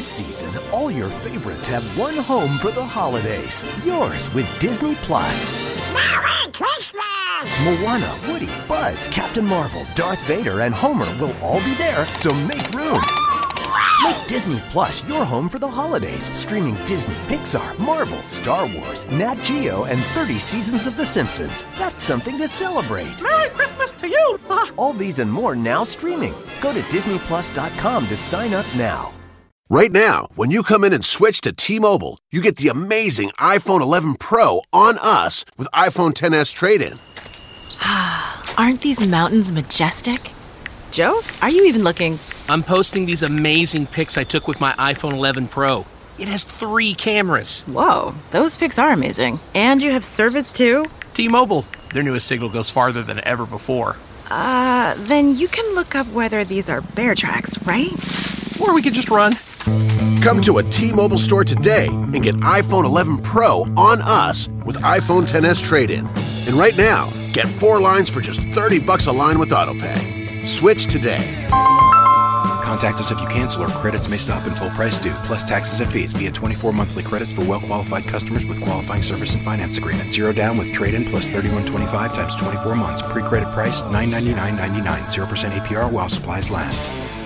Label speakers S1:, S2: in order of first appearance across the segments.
S1: This season, all your favorites have one home for the holidays. Yours with Disney Plus.
S2: Merry Christmas!
S1: Moana, Woody, Buzz, Captain Marvel, Darth Vader, and Homer will all be there, so make room. Make Disney Plus your home for the holidays, streaming Disney, Pixar, Marvel, Star Wars, Nat Geo, and 30 seasons of The Simpsons. That's something to celebrate.
S2: Merry Christmas to you!
S1: All these and more now streaming. Go to DisneyPlus.com to sign up now.
S3: Right now, when you come in and switch to T-Mobile, you get the amazing iPhone 11 Pro on us with iPhone 10s trade-in.
S4: Aren't these mountains majestic? Joe, are you even looking?
S5: I'm posting these amazing pics I took with my iPhone 11 Pro. It has three cameras.
S4: Whoa, those pics are amazing. And you have service too?
S5: T Mobile, their newest signal goes farther than ever before.
S4: Uh, then you can look up whether these are bear tracks, right?
S5: Or we could just run.
S3: Come to a T-Mobile store today and get iPhone 11 Pro on us with iPhone 10s trade-in. And right now, get four lines for just 30 bucks a line with AutoPay. Switch today.
S6: Contact us if you cancel or credits may stop and full price due, plus taxes and fees via 24 monthly credits for well qualified customers with qualifying service and finance agreement. Zero down with trade in plus 3125 times 24 months. Pre credit price 999.99. 0% APR while supplies last.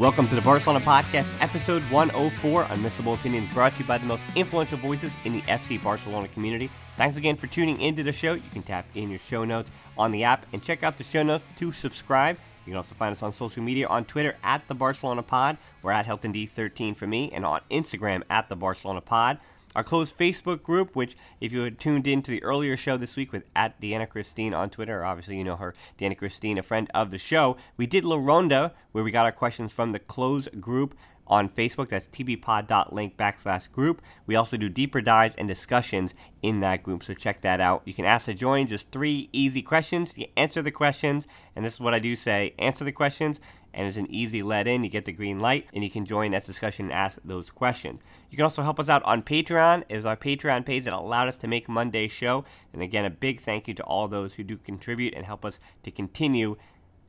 S7: Welcome to the Barcelona Podcast, episode 104. Unmissable Opinions brought to you by the most influential voices in the FC Barcelona community. Thanks again for tuning into the show. You can tap in your show notes on the app and check out the show notes to subscribe. You can also find us on social media on Twitter at the Barcelona Pod. We're at Hilton D13 for me, and on Instagram at the Barcelona Pod our closed Facebook group, which if you had tuned in to the earlier show this week with at Deanna Christine on Twitter, obviously you know her, Deanna Christine, a friend of the show, we did La Ronda, where we got our questions from the closed group on Facebook. That's tbpod.link backslash group. We also do deeper dives and discussions in that group, so check that out. You can ask to join just three easy questions. You answer the questions, and this is what I do say answer the questions, and it's an easy let in. You get the green light, and you can join that discussion and ask those questions. You can also help us out on Patreon. It is our Patreon page that allowed us to make Monday's show. And again, a big thank you to all those who do contribute and help us to continue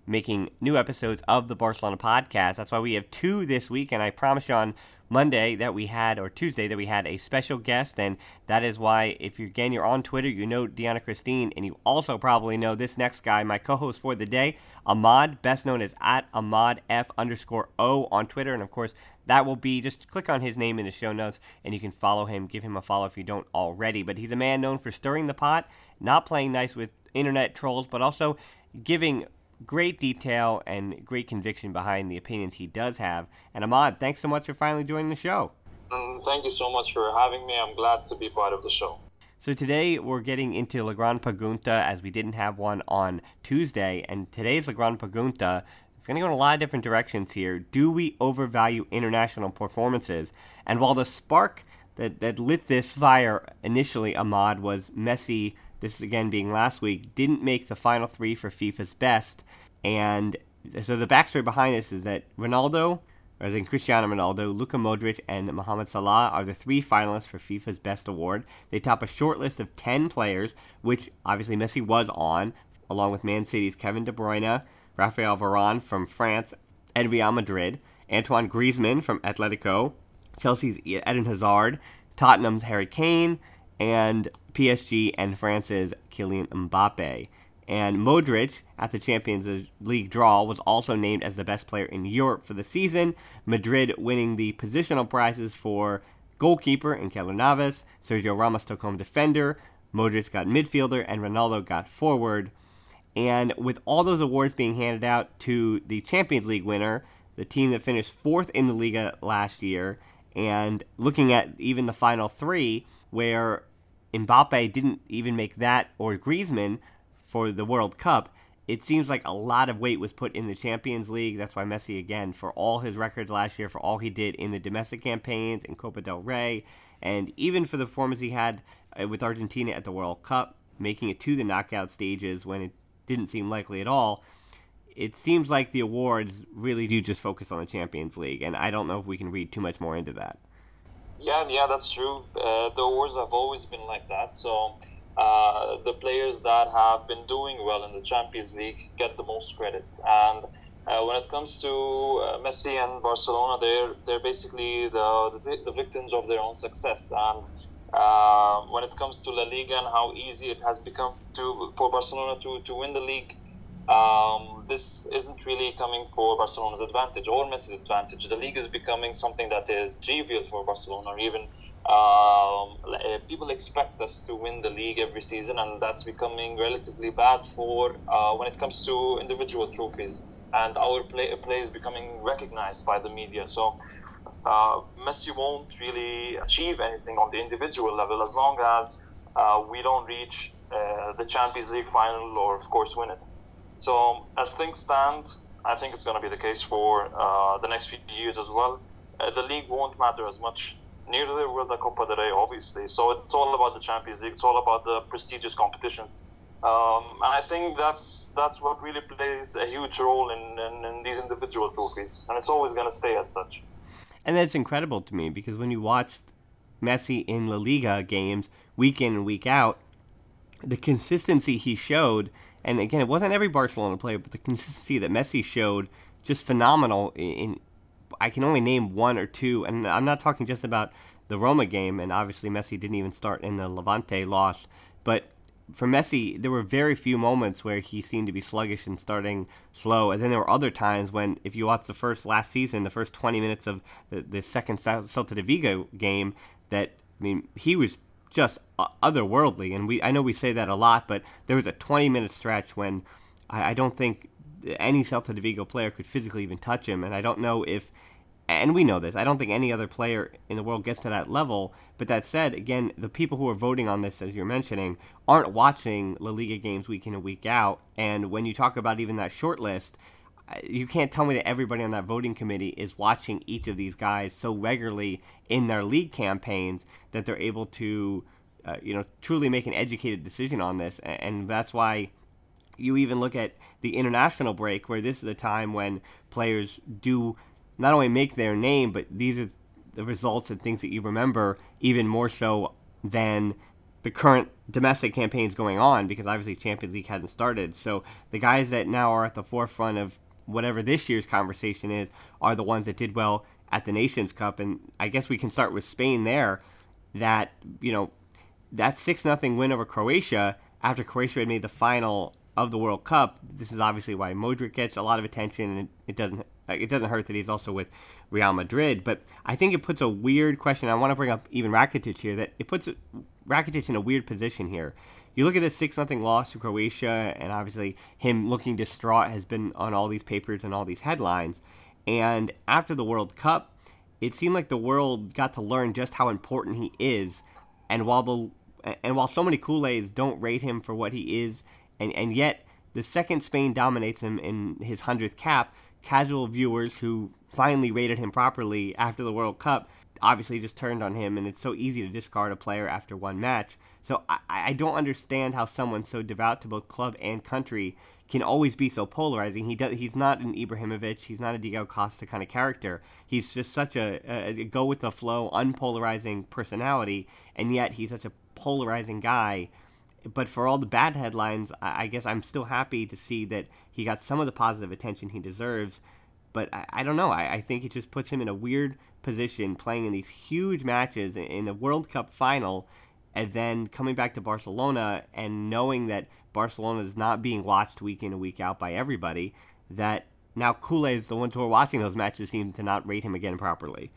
S7: making new episodes of the Barcelona podcast. That's why we have two this week, and I promise you on Monday that we had, or Tuesday that we had a special guest, and that is why if you again you're on Twitter, you know Deanna Christine, and you also probably know this next guy, my co-host for the day, Ahmad, best known as at Ahmad F underscore O on Twitter, and of course that will be just click on his name in the show notes, and you can follow him, give him a follow if you don't already. But he's a man known for stirring the pot, not playing nice with internet trolls, but also giving great detail and great conviction behind the opinions he does have. And Ahmad, thanks so much for finally joining the show.
S8: Um, thank you so much for having me. I'm glad to be part of the show.
S7: So today we're getting into La Gran Pregunta as we didn't have one on Tuesday, and today's La Gran Pregunta is going to go in a lot of different directions here. Do we overvalue international performances? And while the spark that, that lit this fire initially, Ahmad, was Messi this again being last week, didn't make the final three for FIFA's best. And so the backstory behind this is that Ronaldo, or as in Cristiano Ronaldo, Luka Modric, and Mohamed Salah are the three finalists for FIFA's best award. They top a short list of 10 players, which obviously Messi was on, along with Man City's Kevin De Bruyne, Rafael Varane from France, and Real Madrid, Antoine Griezmann from Atletico, Chelsea's Eden Hazard, Tottenham's Harry Kane, and PSG and France's Kylian Mbappe. And Modric, at the Champions League draw, was also named as the best player in Europe for the season. Madrid winning the positional prizes for goalkeeper in Keylor Navas, Sergio Ramos took home defender, Modric got midfielder, and Ronaldo got forward. And with all those awards being handed out to the Champions League winner, the team that finished fourth in the Liga last year, and looking at even the final three, where Mbappe didn't even make that or Griezmann for the World Cup, it seems like a lot of weight was put in the Champions League. That's why Messi, again, for all his records last year, for all he did in the domestic campaigns in Copa del Rey, and even for the performance he had uh, with Argentina at the World Cup, making it to the knockout stages when it didn't seem likely at all. It seems like the awards really do just focus on the Champions League, and I don't know if we can read too much more into that.
S8: Yeah, yeah, that's true. Uh, the awards have always been like that. So uh, the players that have been doing well in the Champions League get the most credit. And uh, when it comes to uh, Messi and Barcelona, they're they're basically the, the, the victims of their own success. And uh, when it comes to La Liga and how easy it has become to for Barcelona to, to win the league, um, this isn't really coming for Barcelona's advantage or Messi's advantage. The league is becoming something that is trivial for Barcelona. Or even um, uh, people expect us to win the league every season, and that's becoming relatively bad for uh, when it comes to individual trophies. And our play, play is becoming recognized by the media. So uh, Messi won't really achieve anything on the individual level as long as uh, we don't reach uh, the Champions League final or, of course, win it. So, as things stand, I think it's going to be the case for uh, the next few years as well. Uh, the league won't matter as much. Neither will the Copa del Rey, obviously. So, it's all about the Champions League. It's all about the prestigious competitions. Um, and I think that's that's what really plays a huge role in, in, in these individual trophies, and it's always going to stay as such.
S7: And that's incredible to me because when you watched Messi in La Liga games week in and week out, the consistency he showed and again, it wasn't every Barcelona player, but the consistency that Messi showed just phenomenal. In I can only name one or two, and I'm not talking just about the Roma game, and obviously Messi didn't even start in the Levante loss, but for Messi, there were very few moments where he seemed to be sluggish and starting slow. And then there were other times when, if you watch the first last season, the first 20 minutes of the, the second Celta de Vigo game, that, I mean, he was just uh, otherworldly. And we I know we say that a lot, but there was a 20 minute stretch when I, I don't think any Celta de Vigo player could physically even touch him. And I don't know if, and we know this, I don't think any other player in the world gets to that level. But that said, again, the people who are voting on this, as you're mentioning, aren't watching La Liga games week in and week out. And when you talk about even that short list, you can't tell me that everybody on that voting committee is watching each of these guys so regularly in their league campaigns that they're able to, uh, you know, truly make an educated decision on this. And that's why you even look at the international break, where this is a time when players do not only make their name, but these are the results and things that you remember even more so than the current domestic campaigns going on because obviously Champions League hasn't started. So the guys that now are at the forefront of whatever this year's conversation is are the ones that did well at the Nations Cup, and I guess we can start with Spain there. That you know that six nothing win over Croatia after Croatia had made the final of the World Cup. This is obviously why Modric gets a lot of attention, and it doesn't it doesn't hurt that he's also with Real Madrid. But I think it puts a weird question. I want to bring up even Rakitic here. That it puts Rakitic in a weird position here you look at this 6 nothing loss to Croatia, and obviously him looking distraught has been on all these papers and all these headlines. And after the World Cup, it seemed like the world got to learn just how important he is. And while the and while so many culés don't rate him for what he is, and, and yet the second Spain dominates him in his 100th cap, casual viewers who finally rated him properly after the World Cup obviously just turned on him, and it's so easy to discard a player after one match. So I, I don't understand how someone so devout to both club and country can always be so polarizing. He does. He's not an Ibrahimovic. He's not a Diego Costa kind of character. He's just such a, a, go with the flow, unpolarizing personality, and yet he's such a polarizing guy. But for all the bad headlines, I, I guess I'm still happy to see that he got some of the positive attention he deserves but I, I don't know. I, I think it just puts him in a weird position playing in these huge matches in the World Cup final and then coming back to Barcelona and knowing that Barcelona is not being watched week in and week out by everybody, that now Kule is the ones who are watching those matches, seem to not rate him again properly.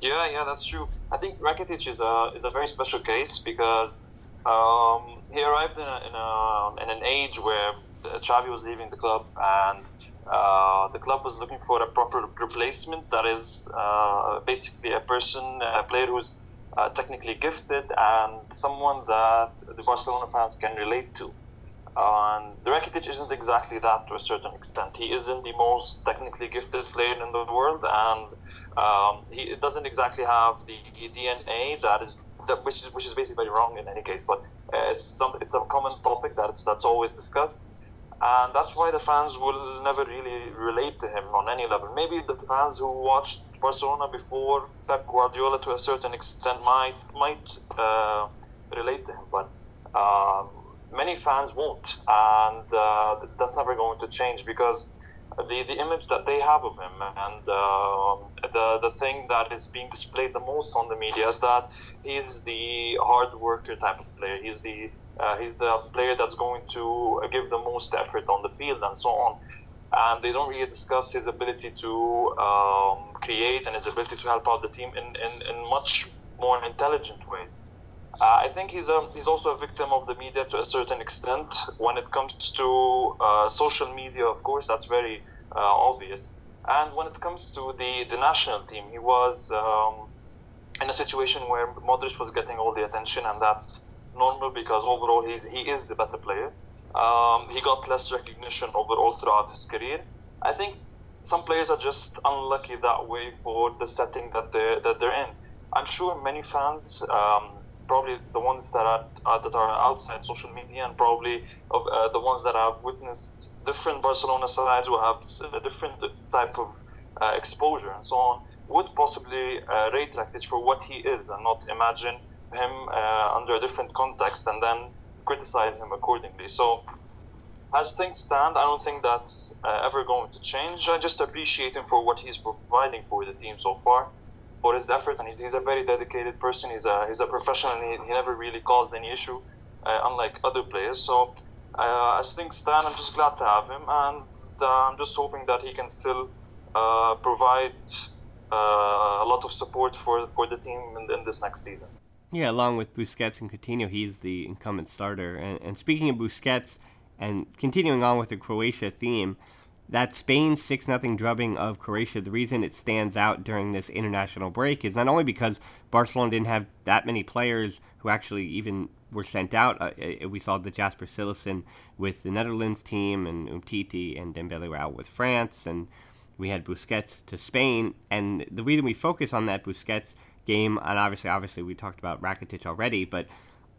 S8: Yeah, yeah, that's true. I think Rakitic is a is a very special case because um, he arrived in, a, in, a, in an age where Xavi was leaving the club and uh, the club was looking for a proper replacement that is uh, basically a person, a player who's uh, technically gifted and someone that the Barcelona fans can relate to. And the Rakitic isn't exactly that to a certain extent. He isn't the most technically gifted player in the world, and um, he doesn't exactly have the DNA that is that, which is which is basically very wrong in any case. But uh, it's some it's a common topic that's that's always discussed, and that's why the fans will never really relate to him on any level. Maybe the fans who watched Barcelona before Pep Guardiola to a certain extent might might uh, relate to him, but. Um, many fans won't, and uh, that's never going to change because the, the image that they have of him and uh, the, the thing that is being displayed the most on the media is that he's the hard worker type of player. He's the uh, he's the player that's going to give the most effort on the field and so on. And they don't really discuss his ability to um, create and his ability to help out the team in, in, in much more intelligent ways. Uh, I think he's a, he's also a victim of the media to a certain extent. When it comes to uh, social media, of course, that's very uh, obvious. And when it comes to the, the national team, he was um, in a situation where Modric was getting all the attention, and that's normal because overall he's, he is the better player. Um, he got less recognition overall throughout his career. I think some players are just unlucky that way for the setting that they're, that they're in. I'm sure many fans um, probably the ones that are uh, that are outside social media and probably of uh, the ones that have witnessed different Barcelona sides who have a different type of uh, exposure and so on would possibly uh, rate Rakitic for what he is and not imagine him uh, under a different context and then criticize him accordingly. So as things stand, I don't think that's uh, ever going to change. I just appreciate him for what he's providing for the team so far for his effort, and he's, he's a very dedicated person. He's a he's a professional, and he, he never really caused any issue, uh, unlike other players. So uh, as things stand, I'm just glad to have him, and uh, I'm just hoping that he can still uh, provide uh, a lot of support for for the team in, in, this next season.
S7: Yeah, along with Busquets and Coutinho, he's the incumbent starter. And, and speaking of Busquets, and continuing on with the Croatia theme that Spain 6 0 drubbing of Croatia, the reason it stands out during this international break is not only because Barcelona didn't have that many players who actually even were sent out. Uh, we saw the Jasper Cillessen with the Netherlands team, and Umtiti and Dembele were out with France, and we had Busquets to Spain. And the reason we focus on that Busquets game, and obviously, obviously, we talked about Rakitic already, but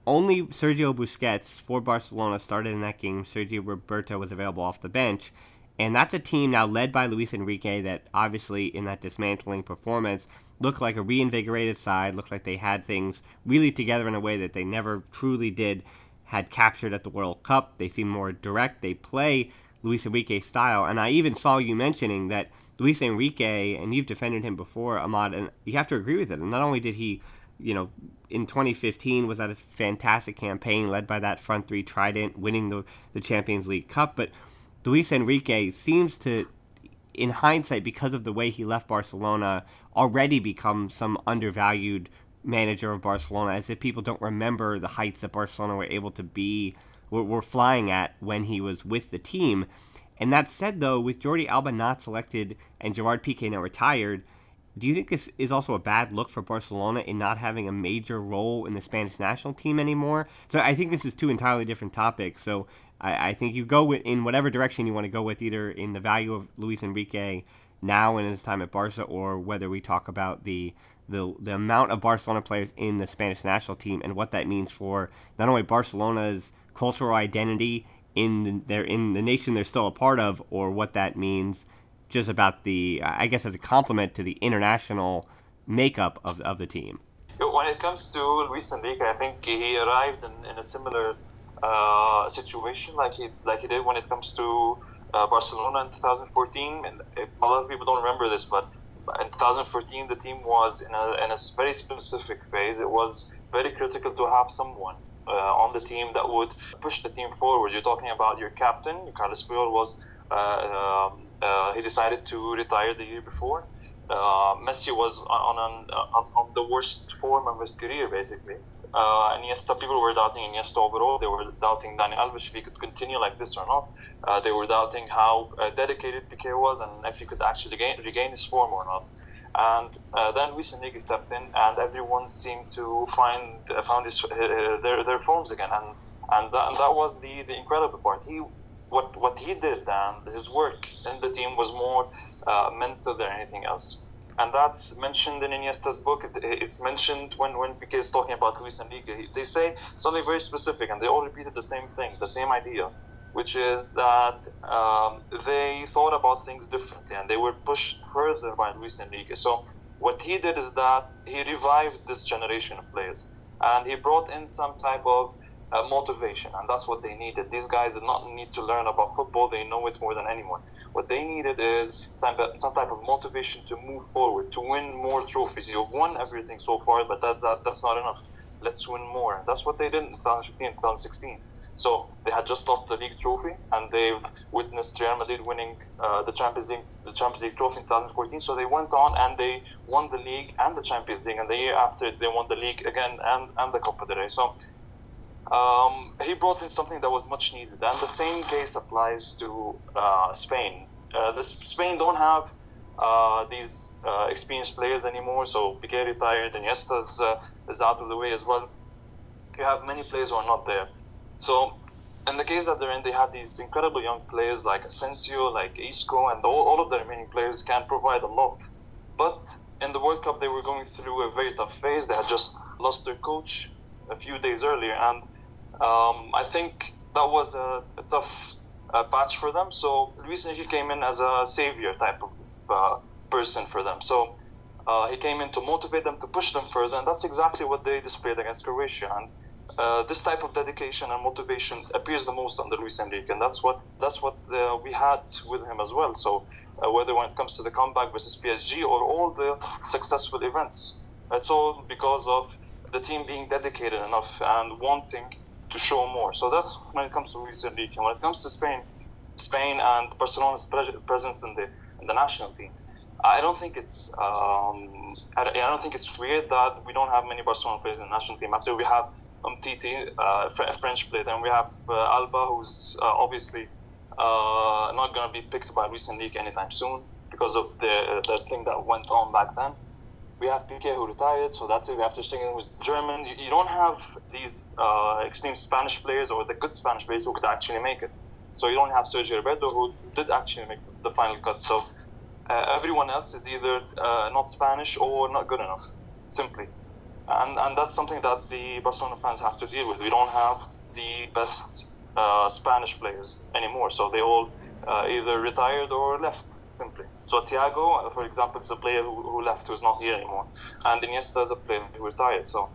S7: only Sergio Busquets for Barcelona started in that game. Sergio Roberto was available off the bench. And that's a team now led by Luis Enrique that obviously in that dismantling performance looked like a reinvigorated side, looked like they had things really together in a way that they never truly did, had captured at the World Cup. They seem more direct. They play Luis Enrique style. And I even saw you mentioning that Luis Enrique, and you've defended him before, Ahmad, and you have to agree with it. And not only did he, you know, in 2015 was that a fantastic campaign led by that front three trident, winning the, the Champions League Cup, but Luis Enrique seems to, in hindsight, because of the way he left Barcelona, already become some undervalued manager of Barcelona, as if people don't remember the heights that Barcelona were able to be, were, were flying at when he was with the team. And that said, though, with Jordi Alba not selected and Gerard Piqué now retired, do you think this is also a bad look for Barcelona in not having a major role in the Spanish national team anymore? So I think this is two entirely different topics. So I, I think you go in whatever direction you want to go with, either in the value of Luis Enrique now in his time at Barca, or whether we talk about the the the amount of Barcelona players in the Spanish national team and what that means for not only Barcelona's cultural identity in the, their in the nation they're still a part of, or what that means just about the I guess as a complement to the international makeup of, of the team.
S8: When it comes to Luis Enrique, I think he arrived in, in a similar uh, situation like he like he did when it comes to uh, Barcelona in 2014. And it, a lot of people don't remember this, but in 2014 the team was in a, in a very specific phase. It was very critical to have someone uh, on the team that would push the team forward. You're talking about your captain, Carles Puyol was uh, um, uh, he decided to retire the year before. Uh, Messi was on, on, on, on the worst form of his career, basically. Uh, Iniesta, people were doubting Iniesta overall. They were doubting Dani Alves if he could continue like this or not. Uh, they were doubting how uh, dedicated Piqué was and if he could actually gain, regain his form or not. And uh, then Luis Enrique stepped in, and everyone seemed to find uh, found his, uh, their their forms again, and and that, and that was the, the incredible part. He what what he did and his work in the team was more mental than anything else and that's mentioned in Iniesta's book. It, it's mentioned when when Piqué is talking about Luis Enrique. They say something very specific, and they all repeated the same thing, the same idea, which is that um, they thought about things differently, and they were pushed further by Luis Enrique. So what he did is that he revived this generation of players, and he brought in some type of uh, motivation, and that's what they needed. These guys did not need to learn about football; they know it more than anyone. What they needed is some, some type of motivation to move forward, to win more trophies. You've won everything so far, but that, that that's not enough. Let's win more. That's what they did in 2015, 2016. So they had just lost the league trophy, and they've witnessed Real Madrid winning uh, the Champions League, the Champions League trophy in 2014. So they went on and they won the league and the Champions League, and the year after they won the league again and, and the Copa del Rey. So um, he brought in something that was much needed, and the same case applies to uh, Spain. Uh, Spain don't have uh, these uh, experienced players anymore, so Piqué retired, and Iniesta uh, is out of the way as well. You have many players who are not there. So, in the case that they're in, they have these incredible young players like Asensio, like Isco, and all, all of the remaining players can provide a lot. But in the World Cup, they were going through a very tough phase. They had just lost their coach a few days earlier, and um, I think that was a, a tough uh, patch for them. So Luis Enrique came in as a savior type of uh, person for them. So uh, he came in to motivate them, to push them further, and that's exactly what they displayed against Croatia. And uh, this type of dedication and motivation appears the most under Luis Enrique, and that's what that's what uh, we had with him as well. So uh, whether when it comes to the comeback versus PSG or all the successful events, it's all because of the team being dedicated enough and wanting to show more. So that's when it comes to Luis Enrique. When it comes to Spain, Spain and Barcelona's presence in the in the national team, I don't think it's um, I don't think it's weird that we don't have many Barcelona players in the national team. After we have Umtiti, uh, a French player, and we have uh, Alba, who's uh, obviously not going to be picked by recent league anytime soon because of the the thing that went on back then we have Piqué who retired, so that's it. We have Ter Stegen who's German. You, you don't have these uh, extreme Spanish players or the good Spanish players who could actually make it. So you don't have Sergio Roberto who did actually make the final cut. So uh, everyone else is either uh, not Spanish or not good enough, simply. And, and that's something that the Barcelona fans have to deal with. We don't have the best uh, Spanish players anymore, so they all uh, either retired or left simply. So Thiago, uh, for example, is a player who, who left, who's not here anymore, and Iniesta is a player who retired. So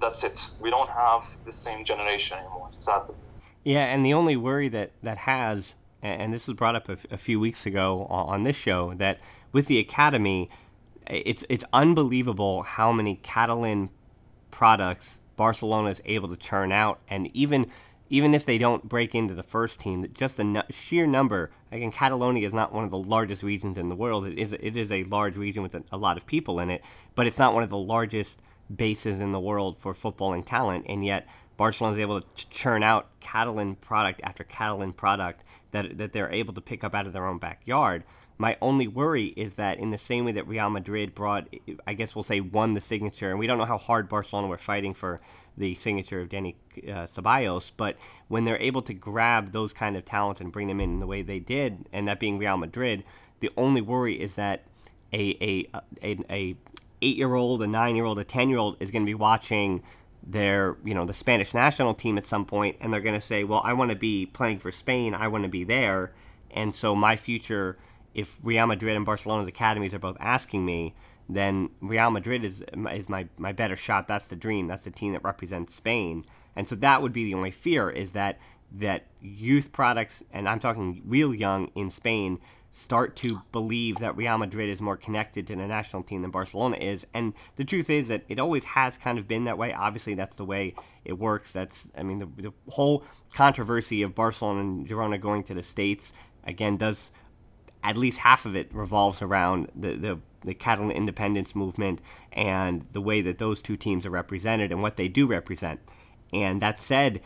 S8: that's it. We don't have the same generation anymore, sadly.
S7: Yeah, and the only worry that that has, and this was brought up a, a few weeks ago on this show, that with the academy, it's it's unbelievable how many Catalan products Barcelona is able to churn out, and even even if they don't break into the first team, just the sheer number. Again, Catalonia is not one of the largest regions in the world. It is it is a large region with a, a lot of people in it, but it's not one of the largest bases in the world for footballing talent. And yet, Barcelona is able to churn out Catalan product after Catalan product that that they're able to pick up out of their own backyard. My only worry is that in the same way that Real Madrid brought, I guess we'll say, won the signature, and we don't know how hard Barcelona were fighting for the signature of Dani uh, Ceballos, but when they're able to grab those kind of talents and bring them in, in the way they did, and that being Real Madrid, the only worry is that a a a, a eight year old, a nine year old, a ten year old is going to be watching their you know the Spanish national team at some point, and they're going to say, well, I want to be playing for Spain, I want to be there, and so my future if Real Madrid and Barcelona's academies are both asking me, then Real Madrid is is my, my better shot. That's the dream. That's the team that represents Spain. And so that would be the only fear is that that youth products, and I'm talking real young in Spain, start to believe that Real Madrid is more connected to the national team than Barcelona is. And the truth is that it always has kind of been that way. Obviously, that's the way it works. That's, I mean, the, the whole controversy of Barcelona and Girona going to the States, again, does at least half of it revolves around the, the, the Catalan independence movement and the way that those two teams are represented and what they do represent. And that said,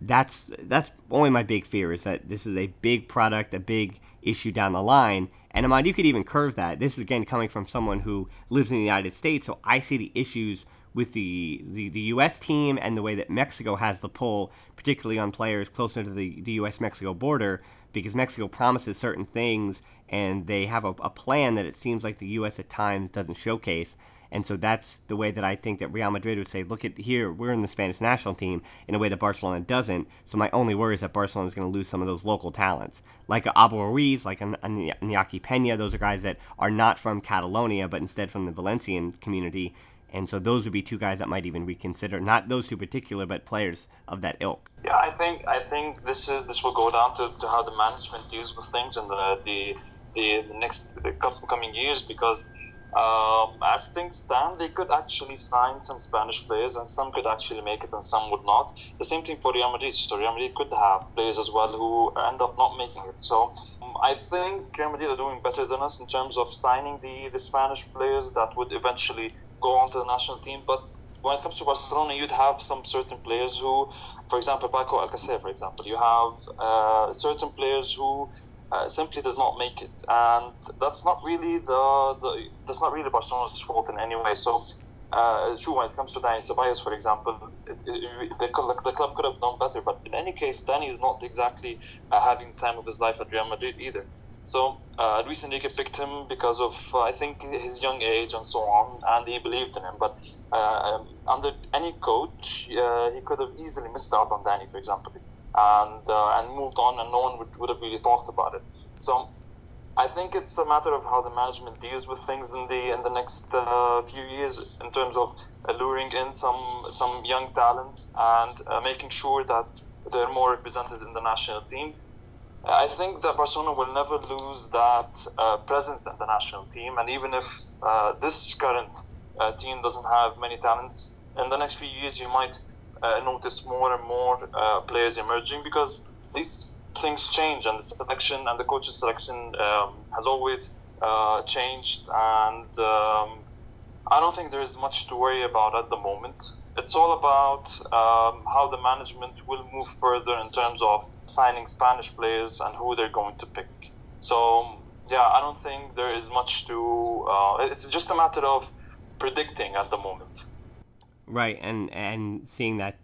S7: that's that's only my big fear is that this is a big product, a big issue down the line. And Ahmad, you could even curve that. This is again coming from someone who lives in the United States, so I see the issues with the, the, the U.S. team and the way that Mexico has the pull, particularly on players closer to the, the U.S. Mexico border, because Mexico promises certain things and they have a, a plan that it seems like the U.S. at times doesn't showcase. And so that's the way that I think that Real Madrid would say, look at here, we're in the Spanish national team in a way that Barcelona doesn't. So my only worry is that Barcelona is going to lose some of those local talents, like Abel Ruiz, like Iñaki Peña. Those are guys that are not from Catalonia, but instead from the Valencian community. And so those would be two guys that might even reconsider, not those two particular, but players of that ilk.
S8: Yeah, I think I think this is this will go down to, to how the management deals with things in the the the, next the coming years because um, as things stand, they could actually sign some Spanish players, and some could actually make it, and some would not. The same thing for Real Madrid. So Real Madrid could have players as well who end up not making it. So um, I think Real Madrid are doing better than us in terms of signing the, the Spanish players that would eventually go on to the national team. But when it comes to Barcelona, you'd have some certain players who, for example, Paco Alcacer, for example, you have uh, certain players who uh, simply did not make it, and that's not really the, the that's not really Barcelona's fault in any way. So, uh, true when it comes to Dani Ceballos, for example, it, it, the, the club could have done better. But in any case, Dani is not exactly uh, having the time of his life at Real Madrid either. So uh, Luis Enrique picked him because of uh, I think his young age and so on, and he believed in him. But uh, um, under any coach, uh, he could have easily missed out on Danny, for example and uh, and moved on, and no one would, would have really talked about it. So I think it's a matter of how the management deals with things in the in the next uh, few years in terms of luring in some some young talent and uh, making sure that they're more represented in the national team. I think that Barcelona will never lose that uh, presence in the national team, and even if uh, this current uh, team doesn't have many talents, in the next few years you might uh, notice more and more uh, players emerging because these things change and the selection and the coach's selection um, has always uh, changed and um, I don't think there is much to worry about at the moment. It's all about um, how the management will move further in terms of signing Spanish players and who they're going to pick. So, yeah, I don't think there is much to. Uh, it's just a matter of predicting at the moment.
S7: Right, and and seeing that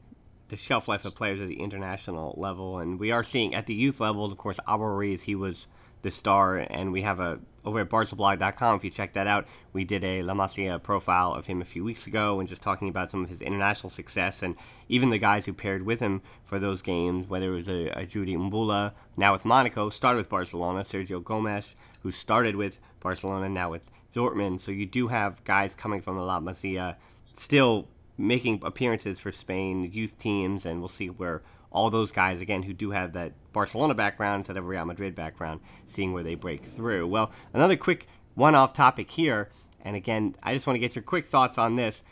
S7: the shelf life of players at the international level, and we are seeing at the youth level, of course, Abel Ruiz, he was the star, and we have a over at barcablog.com. If you check that out, we did a La Masia profile of him a few weeks ago, and just talking about some of his international success, and even the guys who paired with him for those games, whether it was a, a Jordi Mboula, now with Monaco, started with Barcelona, Sergio Gomez, who started with Barcelona, now with Dortmund. So you do have guys coming from the La Masia still making appearances for Spain youth teams, and we'll see where all those guys again who do have that Barcelona background instead of Real Madrid background, seeing where they break through. Well, another quick one-off topic here, and again, I just want to get your quick thoughts on this.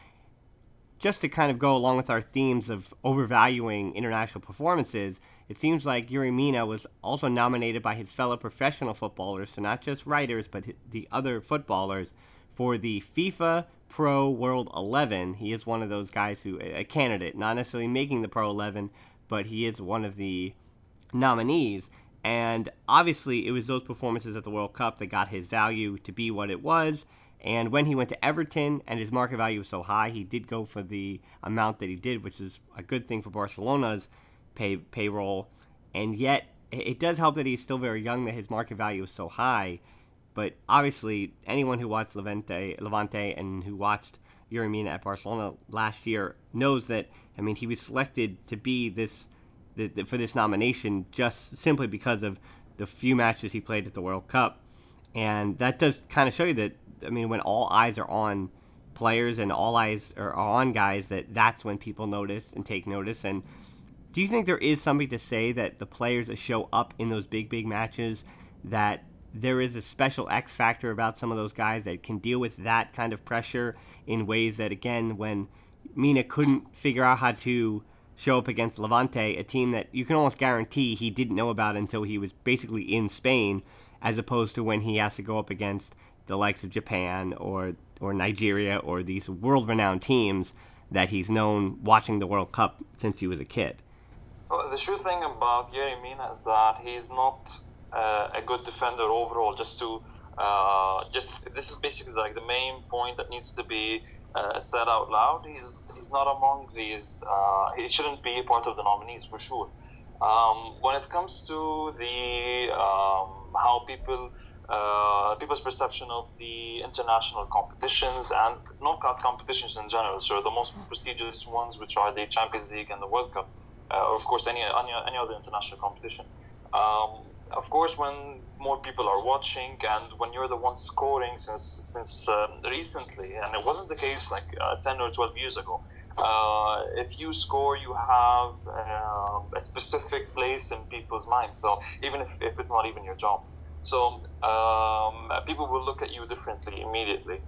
S7: Just to kind of go along with our themes of overvaluing international performances, it seems like Yerry Mina was also nominated by his fellow professional footballers, so not just writers, but the other footballers, for the FIFA Pro World 11. He is one of those guys who, a candidate, not necessarily making the Pro 11, but he is one of the nominees. And obviously, it was those performances at the World Cup that got his value to be what it was. And when he went to Everton and his market value was so high, he did go for the amount that he did, which is a good thing for Barcelona's pay, payroll. And yet, it does help that he's still very young, that his market value is so high. But obviously, anyone who watched Levante, Levante and who watched Yerry Mina at Barcelona last year knows that. I mean, he was selected to be this the, the, for this nomination just simply because of the few matches he played at the World Cup, and that does kind of show you that. I mean, when all eyes are on players and all eyes are on guys, that that's when people notice and take notice. And Do you think there is something to say that the players that show up in those big, big matches, that there is a special X factor about some of those guys that can deal with that kind of pressure in ways that, again, when Mina couldn't figure out how to show up against Levante, a team that you can almost guarantee he didn't know about until he was basically in Spain, as opposed to when he has to go up against the likes of Japan or or Nigeria or these world renowned teams that he's known watching the World Cup since he was a kid.
S8: Well, the true thing about Yerry Mina is that he's not a good defender overall. Just to uh, just this is basically like the main point that needs to be uh, said out loud. He's he's not among these. Uh, he shouldn't be part of the nominees for sure. Um, when it comes to the um, how people uh, people's perception of the international competitions and knockout competitions in general, so the most prestigious ones, which are the Champions League and the World Cup, uh, or of course any, any any other international competition. Um, of course, when more people are watching and when you're the one scoring since since uh, recently, and it wasn't the case like uh, 10 or 12 years ago. Uh, if you score, you have uh, a specific place in people's minds. So even if, if it's not even your job, so um, people will look at you differently immediately.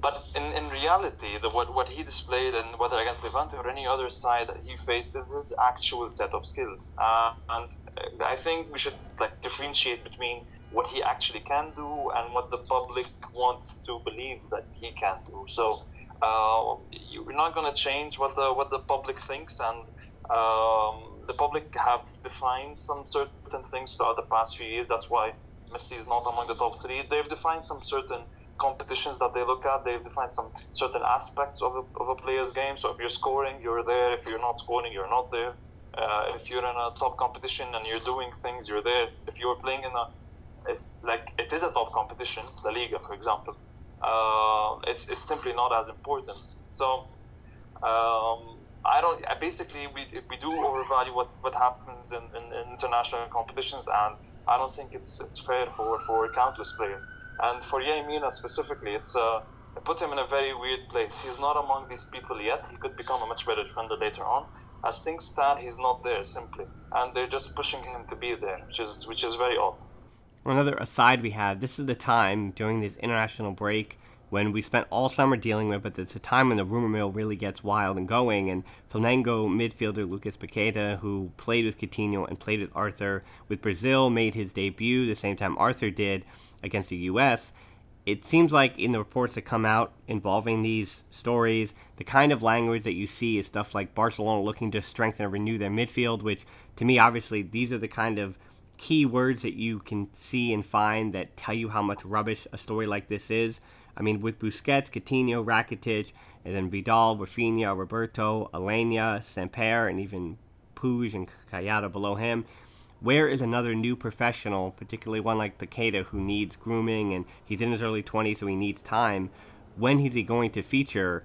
S8: But in, in reality, the, what, what he displayed, and whether against Levante or any other side that he faced, is his actual set of skills. Uh, and I think we should like differentiate between what he actually can do and what the public wants to believe that he can do. So uh, you're not going to change what the what the public thinks, and um, the public have defined some certain things throughout the past few years. That's why Messi is not among the top three. They've defined some certain competitions that they look at. They've defined some certain aspects of a, of a player's game. So if you're scoring, you're there. If you're not scoring, you're not there. Uh, if you're in a top competition and you're doing things, you're there. If you're playing in a, it's like it is a top competition, the Liga, for example. Uh, it's it's simply not as important. So um, I don't. Basically, we we do overvalue what, what happens in, in, in international competitions, and I don't think it's it's fair for, for countless players. And for Yerry Mina specifically, it's uh, it put him in a very weird place. He's not among these people yet. He could become a much better defender later on. As things stand, he's not there simply, and they're just pushing him to be there, which is which is very odd.
S7: Another aside we had. This is the time during this international break when we spent all summer dealing with, but it's a time when the rumor mill really gets wild and going. And Flamengo midfielder Lucas Paqueta, who played with Coutinho and played with Arthur with Brazil, made his debut the same time Arthur did against the U.S. It seems like in the reports that come out involving these stories, the kind of language that you see is stuff like Barcelona looking to strengthen and renew their midfield, which to me, obviously, these are the kind of key words that you can see and find that tell you how much rubbish a story like this is. I mean, with Busquets, Coutinho, Rakitic, and then Vidal, Rafinha, Roberto, Aleñá, Samper, and even Puig and Collado below him. Where is another new professional, particularly one like Paqueta, who needs grooming and he's in his early 20s, so he needs time? When is he going to feature?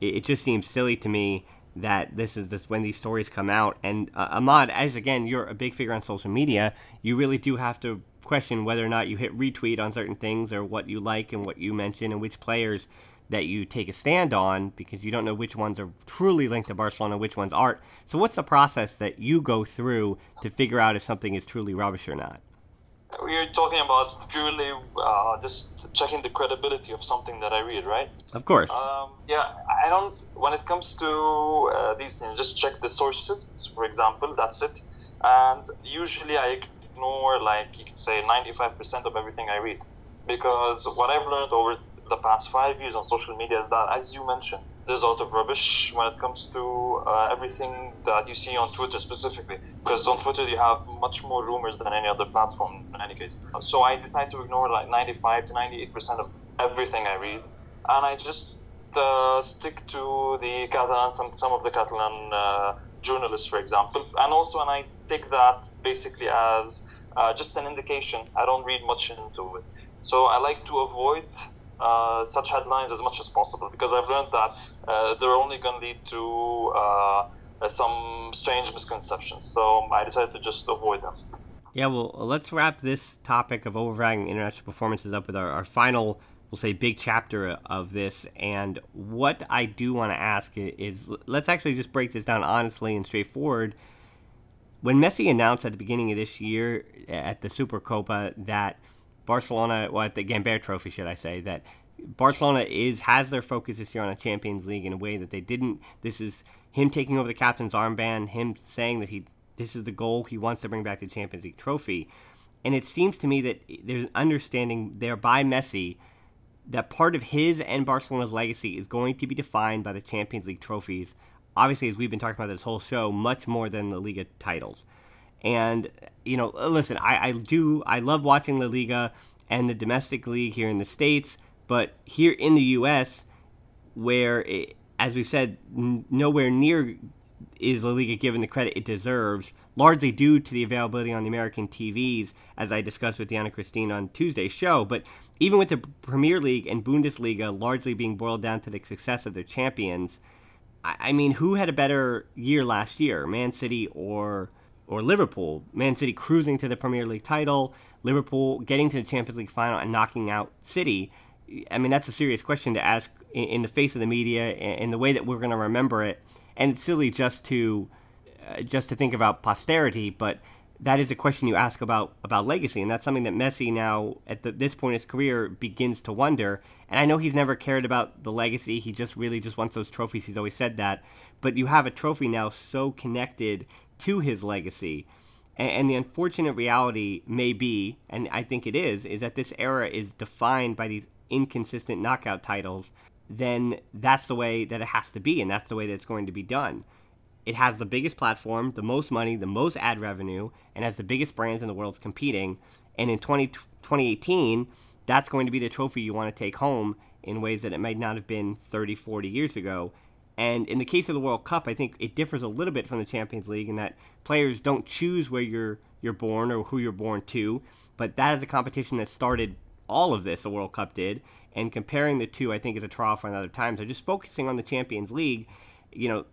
S7: It, it just seems silly to me that this is this when these stories come out. And uh, Ahmad, as again, you're a big figure on social media, you really do have to question whether or not you hit retweet on certain things or what you like and what you mention and which players that you take a stand on because you don't know which ones are truly linked to Barcelona, which ones aren't. So, what's the process that you go through to figure out if something is truly rubbish or not?
S8: We're talking about purely uh, just checking the credibility of something that I read, right?
S7: Of course.
S8: Um, yeah, I don't. When it comes to uh, these things, just check the sources. For example, that's it. And usually, I ignore like you could say 95% of everything I read because what I've learned over the past five years on social media is that, as you mentioned, there's a lot of rubbish when it comes to uh, everything that you see on Twitter specifically. Because on Twitter you have much more rumors than any other platform in any case. So I decide to ignore like 95 to 98 percent of everything I read, and I just uh, stick to the Catalan, some some of the Catalan uh, journalists, for example, and also and I take that basically as uh, just an indication. I don't read much into it. So I like to avoid uh, such headlines as much as possible because I've learned that uh, they're only going to lead to uh, some strange misconceptions. So I decided to just avoid them.
S7: Yeah, well, let's wrap this topic of overvaluing international performances up with our, our final we'll say, big chapter of this. And what I do want to ask is let's actually just break this down honestly and straightforward. When Messi announced at the beginning of this year at the Super Copa that Barcelona, well, the Gamper Trophy, should I say, that Barcelona is has their focus this year on a Champions League in a way that they didn't. This is him taking over the captain's armband, him saying that he this is the goal he wants to bring back the Champions League trophy. And it seems to me that there's an understanding there by Messi that part of his and Barcelona's legacy is going to be defined by the Champions League trophies. Obviously, as we've been talking about this whole show, much more than the Liga titles. And, you know, listen, I, I do, I love watching La Liga and the domestic league here in the States, but here in the U.S., where, it, as we've said, n- nowhere near is La Liga given the credit it deserves, largely due to the availability on the American TVs, as I discussed with Deanna Christine on Tuesday's show. But even with the Premier League and Bundesliga largely being boiled down to the success of their champions, I mean, who had a better year last year, Man City or or Liverpool? Man City cruising to the Premier League title, Liverpool getting to the Champions League final and knocking out City. I mean, that's a serious question to ask in, the face of the media and the way that we're going to remember it. And it's silly just to uh, just to think about posterity, but that is a question you ask about about legacy, and that's something that Messi now at the, this point in his career begins to wonder. And I know he's never cared about the legacy; he just really just wants those trophies. He's always said that. But you have a trophy now so connected to his legacy, and, and the unfortunate reality may be, and I think it is, is that this era is defined by these inconsistent knockout titles. Then that's the way that it has to be, and that's the way that it's going to be done. It has the biggest platform, the most money, the most ad revenue, and has the biggest brands in the world competing. And in 20, 2018, that's going to be the trophy you want to take home in ways that it might not have been 30, 40 years ago. And in the case of the World Cup, I think it differs a little bit from the Champions League in that players don't choose where you're you're born or who you're born to, but that is a competition that started all of this. The World Cup did, and comparing the two, I think, is a trial for another time. So just focusing on the Champions League you know,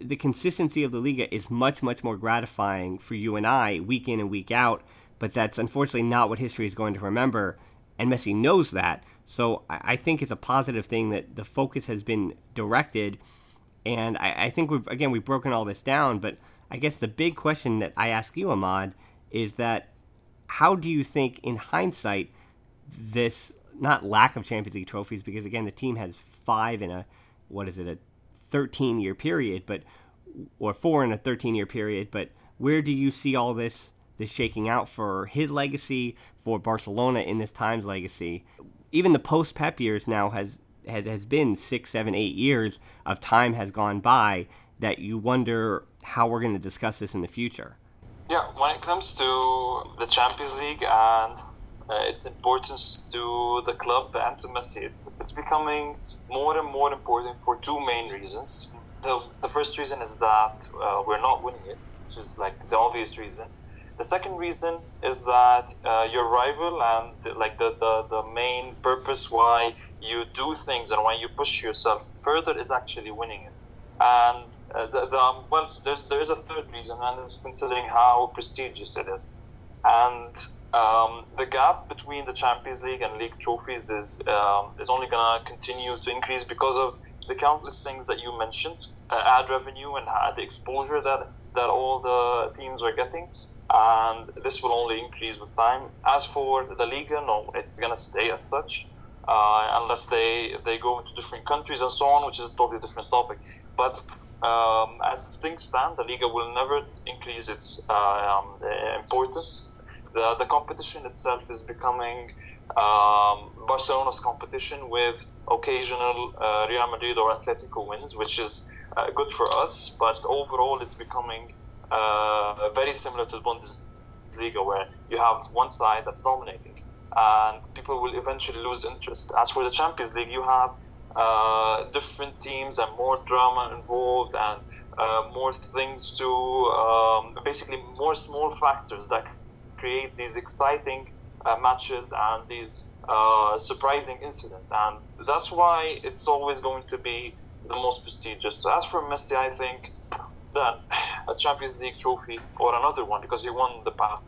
S7: the consistency of the Liga is much, much more gratifying for you and I week in and week out. But that's unfortunately not what history is going to remember. And Messi knows that. So I think it's a positive thing that the focus has been directed. And I, I think we've, again, we've broken all this down. But I guess the big question that I ask you, Ahmad, is that how do you think, in hindsight, this not lack of Champions League trophies, because again, the team has five in a, what is it, a 13 year period, but or four in a 13 year period. But where do you see all this this shaking out for his legacy, for Barcelona in this time's legacy? Even the post Pep years now has has has been six, seven, eight years of time has gone by that you wonder how we're going to discuss this in the future.
S8: Yeah, when it comes to the Champions League and uh, its importance to the club and to Messi. It's, it's becoming more and more important for two main reasons. The, the first reason is that uh, we're not winning it, which is like the obvious reason. The second reason is that uh, your rival and like the, the, the main purpose why you do things and when you push yourself further is actually winning it. And uh, the, the, um, well, there's, there is a third reason, and it's considering how prestigious it is. And um, the gap between the Champions League and league trophies is um, is only going to continue to increase because of the countless things that you mentioned, uh, ad revenue and the exposure that that all the teams are getting, and this will only increase with time. As for the Liga, no, it's going to stay as such. Uh, unless they they go into different countries and so on, which is a totally different topic. But um, as things stand, the Liga will never increase its uh, um, importance the, the competition itself is becoming um, Barcelona's competition with occasional uh, Real Madrid or Atletico wins, which is uh, good for us. But overall, it's becoming uh, very similar to the Bundesliga, where you have one side that's dominating, and people will eventually lose interest. As for the Champions League, you have uh, different teams and more drama involved and uh, more things to um, basically more small factors that create these exciting uh, matches and these uh, surprising incidents. And that's why it's always going to be the most prestigious. As for Messi, I think that a Champions League trophy or another one, because he won the past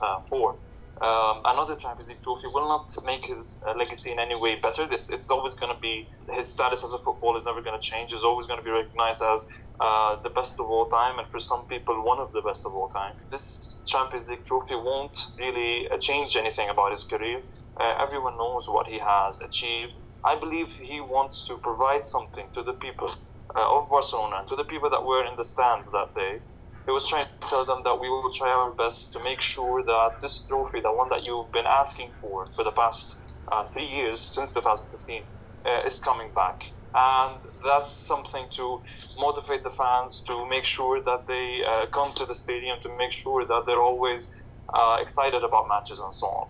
S8: uh, four, um, another Champions League trophy will not make his uh, legacy in any way better. It's, it's always going to be his status as a footballer is never going to change. He's always going to be recognized as uh, the best of all time, and for some people, one of the best of all time. This Champions League trophy won't really uh, change anything about his career. Uh, everyone knows what he has achieved. I believe he wants to provide something to the people uh, of Barcelona and to the people that were in the stands that day he was trying to tell them that we will try our best to make sure that this trophy, the one that you've been asking for for the past uh, three years since 2015, uh, is coming back. And that's something to motivate the fans to make sure that they uh, come to the stadium to make sure that they're always uh, excited about matches and so on.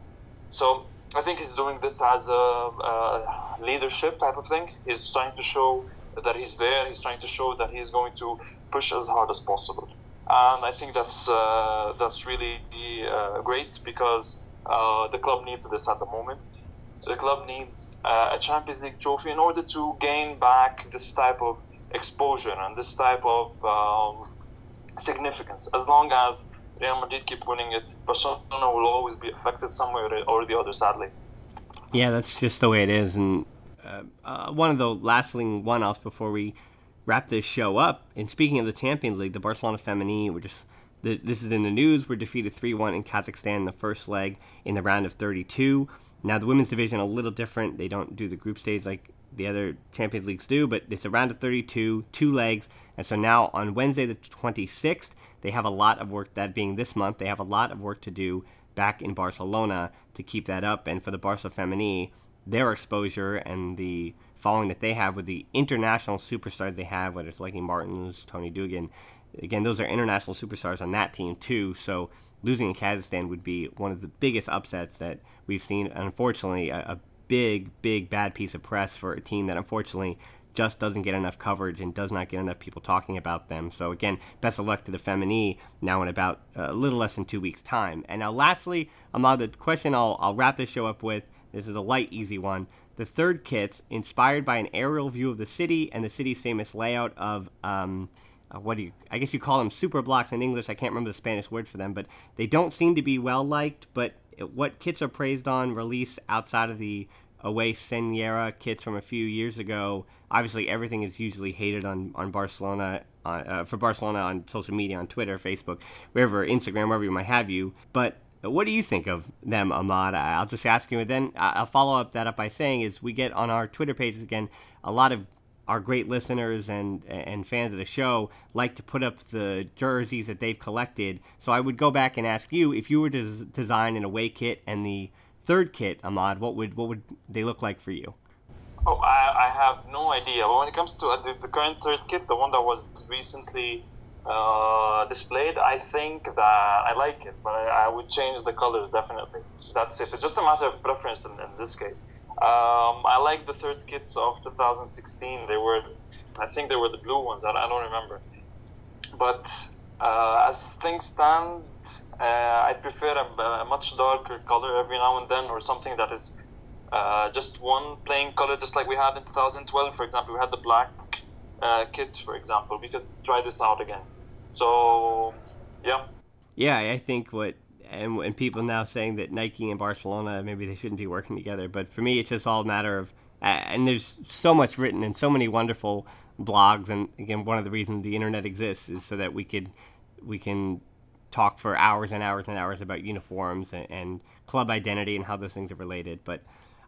S8: So I think he's doing this as a, a leadership type of thing. He's trying to show that he's there. He's trying to show that he's going to push as hard as possible and I think that's uh, that's really uh, great because uh, the club needs this at the moment. The club needs uh, a Champions League trophy in order to gain back this type of exposure and this type of um, significance. As long as Real Madrid keep winning it, Barcelona will always be affected somewhere or the other, sadly.
S7: Yeah, that's just the way it is. And uh, uh, one of the lasting one-offs before we wrap this show up. And speaking of the Champions League, the Barcelona Femení were just this, this is in the news. We're defeated 3 1 in Kazakhstan in the first leg in the round of 32. Now, the women's division a little different. They don't do the group stage like the other Champions Leagues do, but it's a round of 32, two legs. And so now on Wednesday, the 26th, they have a lot of work, that being this month, they have a lot of work to do back in Barcelona to keep that up. And for the Barca Femení, their exposure and the following that they have with the international superstars they have, whether it's Lieke Martens, Toni Duggan. Again, those are international superstars on that team too. So losing in Kazakhstan would be one of the biggest upsets that we've seen. Unfortunately, a, a big, big bad piece of press for a team that unfortunately just doesn't get enough coverage and does not get enough people talking about them. So again, best of luck to the Femení now in about a little less than two weeks' time. And now, lastly, Ahmad, the question I'll, I'll wrap this show up with. This is a light, easy one. The third kit's inspired by an aerial view of the city and the city's famous layout of um, uh, what do you? I guess you call them super blocks in English. I can't remember the Spanish word for them, but they don't seem to be well liked. But what kits are praised on release outside of the away Senyera kits from a few years ago. Obviously, everything is usually hated on on Barcelona uh, uh, for Barcelona on social media, on Twitter, Facebook, wherever, Instagram, wherever you might have you. But what do you think of them, Ahmad? I'll just ask you, and then I'll follow up that up by saying, is we get on our Twitter pages again a lot of our great listeners and and fans of the show like to put up the jerseys that they've collected. So I would go back and ask you if you were to design an away kit and the third kit, Ahmad, what would what would they look like for you?
S8: Oh, I, I have no idea. But when it comes to uh, the, the current third kit, the one that was recently uh, displayed, I think that I like it, but I, I, would change the colors definitely. That's it. It's just a matter of preference in, in this case. Um, I like the third kits of 2016. They were, I think they were the blue ones. I, I don't remember. But uh, as things stand, uh, I prefer a, a, much darker color every now and then, or something that is uh, just one plain color, just like we had in 2012. For example, we had the black uh, kit, for example. We could try this out again. So, yeah.
S7: Yeah, I think what and, and people now saying that Nike and Barcelona maybe they shouldn't be working together, but for me it's just all a matter of and there's so much written and so many wonderful blogs and again one of the reasons the internet exists is so that we could we can talk for hours and hours and hours about uniforms and, and club identity and how those things are related but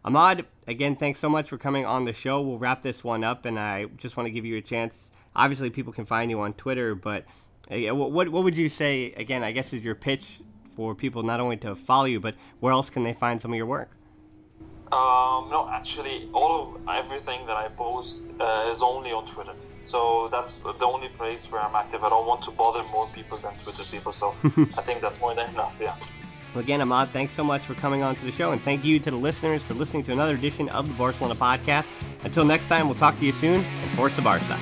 S7: Ahmad, again, thanks so much for coming on the show. We'll wrap this one up, and I just want to give you a chance. Obviously, people can find you on Twitter, but what what would you say again? I guess is your pitch for people not only to follow you, but where else can they find some of your work?
S8: Um, no, actually, all of everything that I post uh, is only on Twitter. So that's the only place where I'm active. I don't want to bother more people than Twitter people. So I think that's more than enough. Yeah.
S7: Well, again, Ahmad, thanks so much for coming on to the show, and thank you to the listeners for listening to another edition of the Barcelona podcast. Until next time, we'll talk to you soon, and Forza Barca.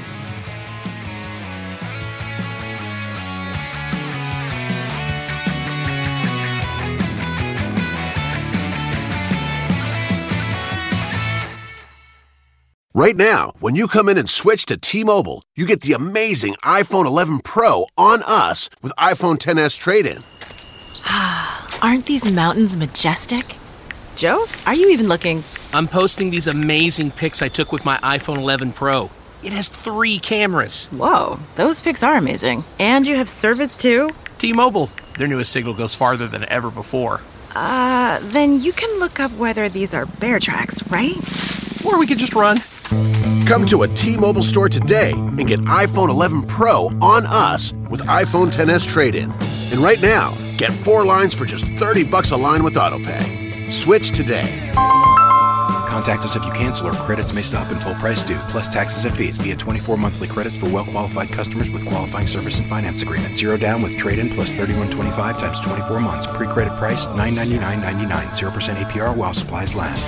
S3: Right now, when you come in and switch to T-Mobile, you get the amazing iPhone 11 Pro on us with iPhone 10s trade-in.
S4: Aren't these mountains majestic? Joe, are you even looking?
S5: I'm posting these amazing pics I took with my iPhone 11 Pro. It has three cameras.
S4: Whoa, those pics are amazing. And you have service too?
S5: T Mobile, their newest signal goes farther than ever before.
S4: Uh, then you can look up whether these are bear tracks, right?
S5: Or we could just run.
S3: Come to a T Mobile store today and get iPhone 11 Pro on us with iPhone 10s trade in. And right now, get four lines for just 30 bucks a line with AutoPay. Switch today.
S6: Contact us if you cancel or credits may stop and full price due, plus taxes and fees via 24 monthly credits for well qualified customers with qualifying service and finance agreement. Zero down with trade in plus 3125 times 24 months. Pre credit price 999.99. 0% APR while supplies last.